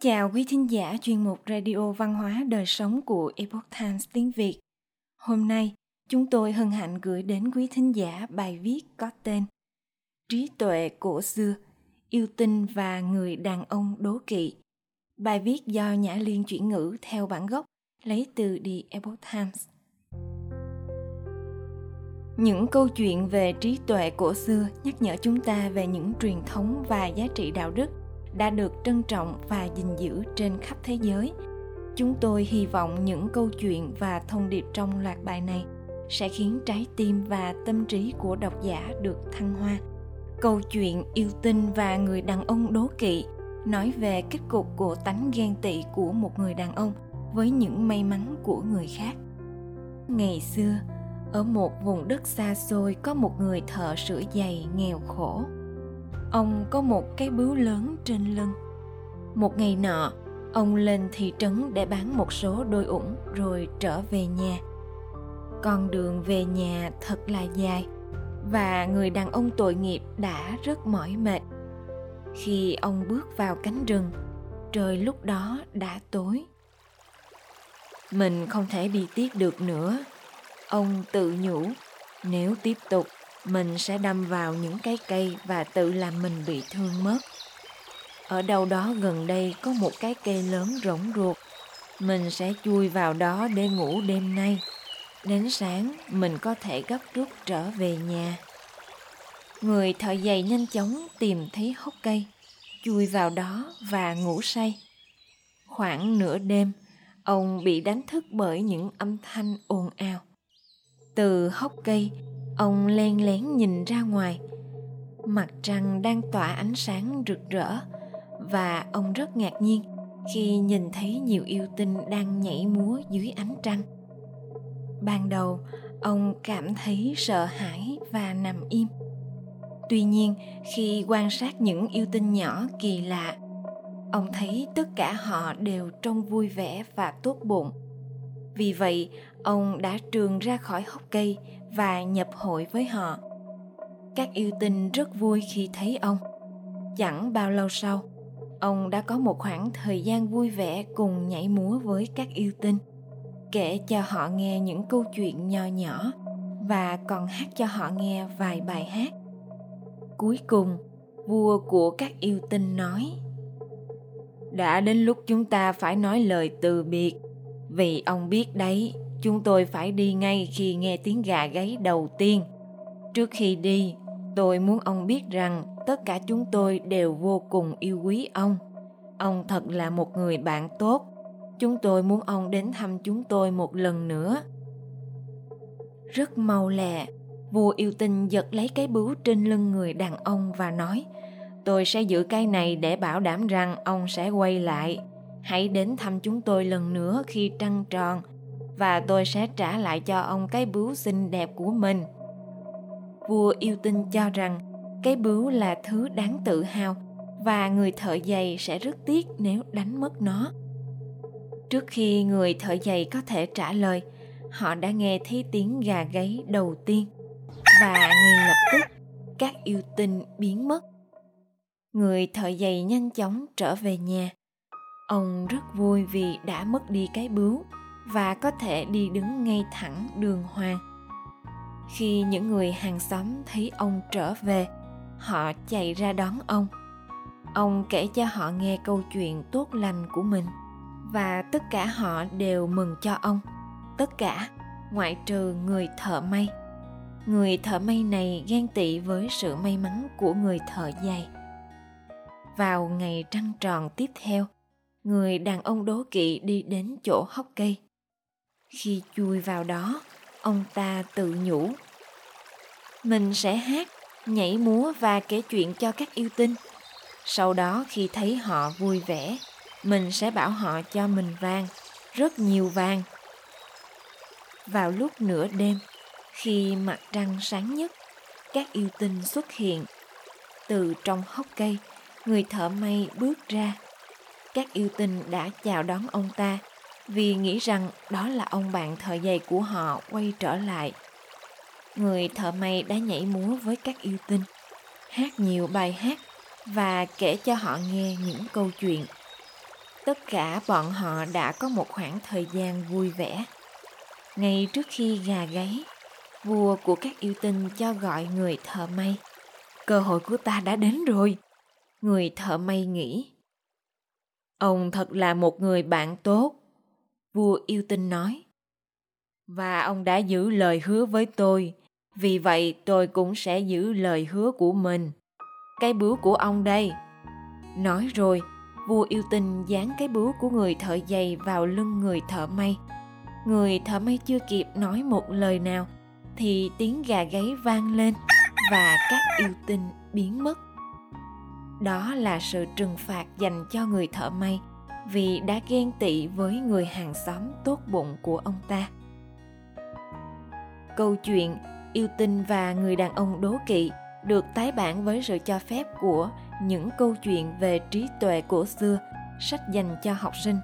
Chào quý thính giả chuyên mục Radio Văn hóa Đời Sống của Epoch Times tiếng Việt. Hôm nay, chúng tôi hân hạnh gửi đến quý thính giả bài viết có tên Trí tuệ cổ xưa, yêu tinh và người đàn ông đố kỵ. Bài viết do Nhã Liên chuyển ngữ theo bản gốc lấy từ The Epoch Times. Những câu chuyện về trí tuệ cổ xưa nhắc nhở chúng ta về những truyền thống và giá trị đạo đức đã được trân trọng và gìn giữ trên khắp thế giới. Chúng tôi hy vọng những câu chuyện và thông điệp trong loạt bài này sẽ khiến trái tim và tâm trí của độc giả được thăng hoa. Câu chuyện yêu tinh và người đàn ông đố kỵ nói về kết cục của tánh ghen tị của một người đàn ông với những may mắn của người khác. Ngày xưa, ở một vùng đất xa xôi có một người thợ sửa giày nghèo khổ ông có một cái bướu lớn trên lưng. Một ngày nọ, ông lên thị trấn để bán một số đôi ủng rồi trở về nhà. Con đường về nhà thật là dài và người đàn ông tội nghiệp đã rất mỏi mệt. Khi ông bước vào cánh rừng, trời lúc đó đã tối. Mình không thể đi tiếp được nữa. Ông tự nhủ, nếu tiếp tục mình sẽ đâm vào những cái cây và tự làm mình bị thương mất. Ở đâu đó gần đây có một cái cây lớn rỗng ruột. Mình sẽ chui vào đó để ngủ đêm nay. Đến sáng, mình có thể gấp rút trở về nhà. Người thợ giày nhanh chóng tìm thấy hốc cây, chui vào đó và ngủ say. Khoảng nửa đêm, ông bị đánh thức bởi những âm thanh ồn ào. Từ hốc cây ông len lén nhìn ra ngoài. Mặt trăng đang tỏa ánh sáng rực rỡ và ông rất ngạc nhiên khi nhìn thấy nhiều yêu tinh đang nhảy múa dưới ánh trăng. Ban đầu, ông cảm thấy sợ hãi và nằm im. Tuy nhiên, khi quan sát những yêu tinh nhỏ kỳ lạ, ông thấy tất cả họ đều trông vui vẻ và tốt bụng. Vì vậy, ông đã trường ra khỏi hốc cây và nhập hội với họ. Các yêu tinh rất vui khi thấy ông. Chẳng bao lâu sau, ông đã có một khoảng thời gian vui vẻ cùng nhảy múa với các yêu tinh, kể cho họ nghe những câu chuyện nho nhỏ và còn hát cho họ nghe vài bài hát. Cuối cùng, vua của các yêu tinh nói, đã đến lúc chúng ta phải nói lời từ biệt, vì ông biết đấy chúng tôi phải đi ngay khi nghe tiếng gà gáy đầu tiên. Trước khi đi, tôi muốn ông biết rằng tất cả chúng tôi đều vô cùng yêu quý ông. Ông thật là một người bạn tốt. Chúng tôi muốn ông đến thăm chúng tôi một lần nữa. Rất mau lẹ, vua yêu tinh giật lấy cái bướu trên lưng người đàn ông và nói, tôi sẽ giữ cái này để bảo đảm rằng ông sẽ quay lại. Hãy đến thăm chúng tôi lần nữa khi trăng tròn và tôi sẽ trả lại cho ông cái bướu xinh đẹp của mình. Vua yêu tinh cho rằng cái bướu là thứ đáng tự hào và người thợ giày sẽ rất tiếc nếu đánh mất nó. Trước khi người thợ giày có thể trả lời, họ đã nghe thấy tiếng gà gáy đầu tiên và ngay lập tức các yêu tinh biến mất. Người thợ giày nhanh chóng trở về nhà. Ông rất vui vì đã mất đi cái bướu và có thể đi đứng ngay thẳng đường hoàng. Khi những người hàng xóm thấy ông trở về, họ chạy ra đón ông. Ông kể cho họ nghe câu chuyện tốt lành của mình, và tất cả họ đều mừng cho ông. Tất cả, ngoại trừ người thợ may. Người thợ may này ghen tị với sự may mắn của người thợ giày. Vào ngày trăng tròn tiếp theo, người đàn ông đố kỵ đi đến chỗ hốc cây khi chui vào đó, ông ta tự nhủ. Mình sẽ hát, nhảy múa và kể chuyện cho các yêu tinh. Sau đó khi thấy họ vui vẻ, mình sẽ bảo họ cho mình vàng rất nhiều vàng vào lúc nửa đêm, khi mặt trăng sáng nhất, các yêu tinh xuất hiện. Từ trong hốc cây, người thợ may bước ra. Các yêu tinh đã chào đón ông ta vì nghĩ rằng đó là ông bạn thợ giày của họ quay trở lại. Người thợ may đã nhảy múa với các yêu tinh, hát nhiều bài hát và kể cho họ nghe những câu chuyện. tất cả bọn họ đã có một khoảng thời gian vui vẻ ngay trước khi gà gáy vua của các yêu tinh cho gọi người thợ may cơ hội của ta đã đến rồi người thợ may nghĩ ông thật là một người bạn tốt vua yêu tinh nói. Và ông đã giữ lời hứa với tôi. Vì vậy tôi cũng sẽ giữ lời hứa của mình. Cái bướu của ông đây. Nói rồi, vua yêu tinh dán cái bướu của người thợ giày vào lưng người thợ may. Người thợ may chưa kịp nói một lời nào, thì tiếng gà gáy vang lên và các yêu tinh biến mất. Đó là sự trừng phạt dành cho người thợ may vì đã ghen tị với người hàng xóm tốt bụng của ông ta. Câu chuyện yêu tinh và người đàn ông đố kỵ được tái bản với sự cho phép của những câu chuyện về trí tuệ cổ xưa, sách dành cho học sinh,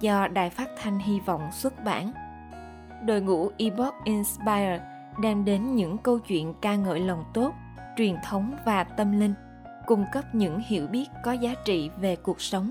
do đài phát thanh hy vọng xuất bản. Đội ngũ ebook inspire đem đến những câu chuyện ca ngợi lòng tốt, truyền thống và tâm linh, cung cấp những hiểu biết có giá trị về cuộc sống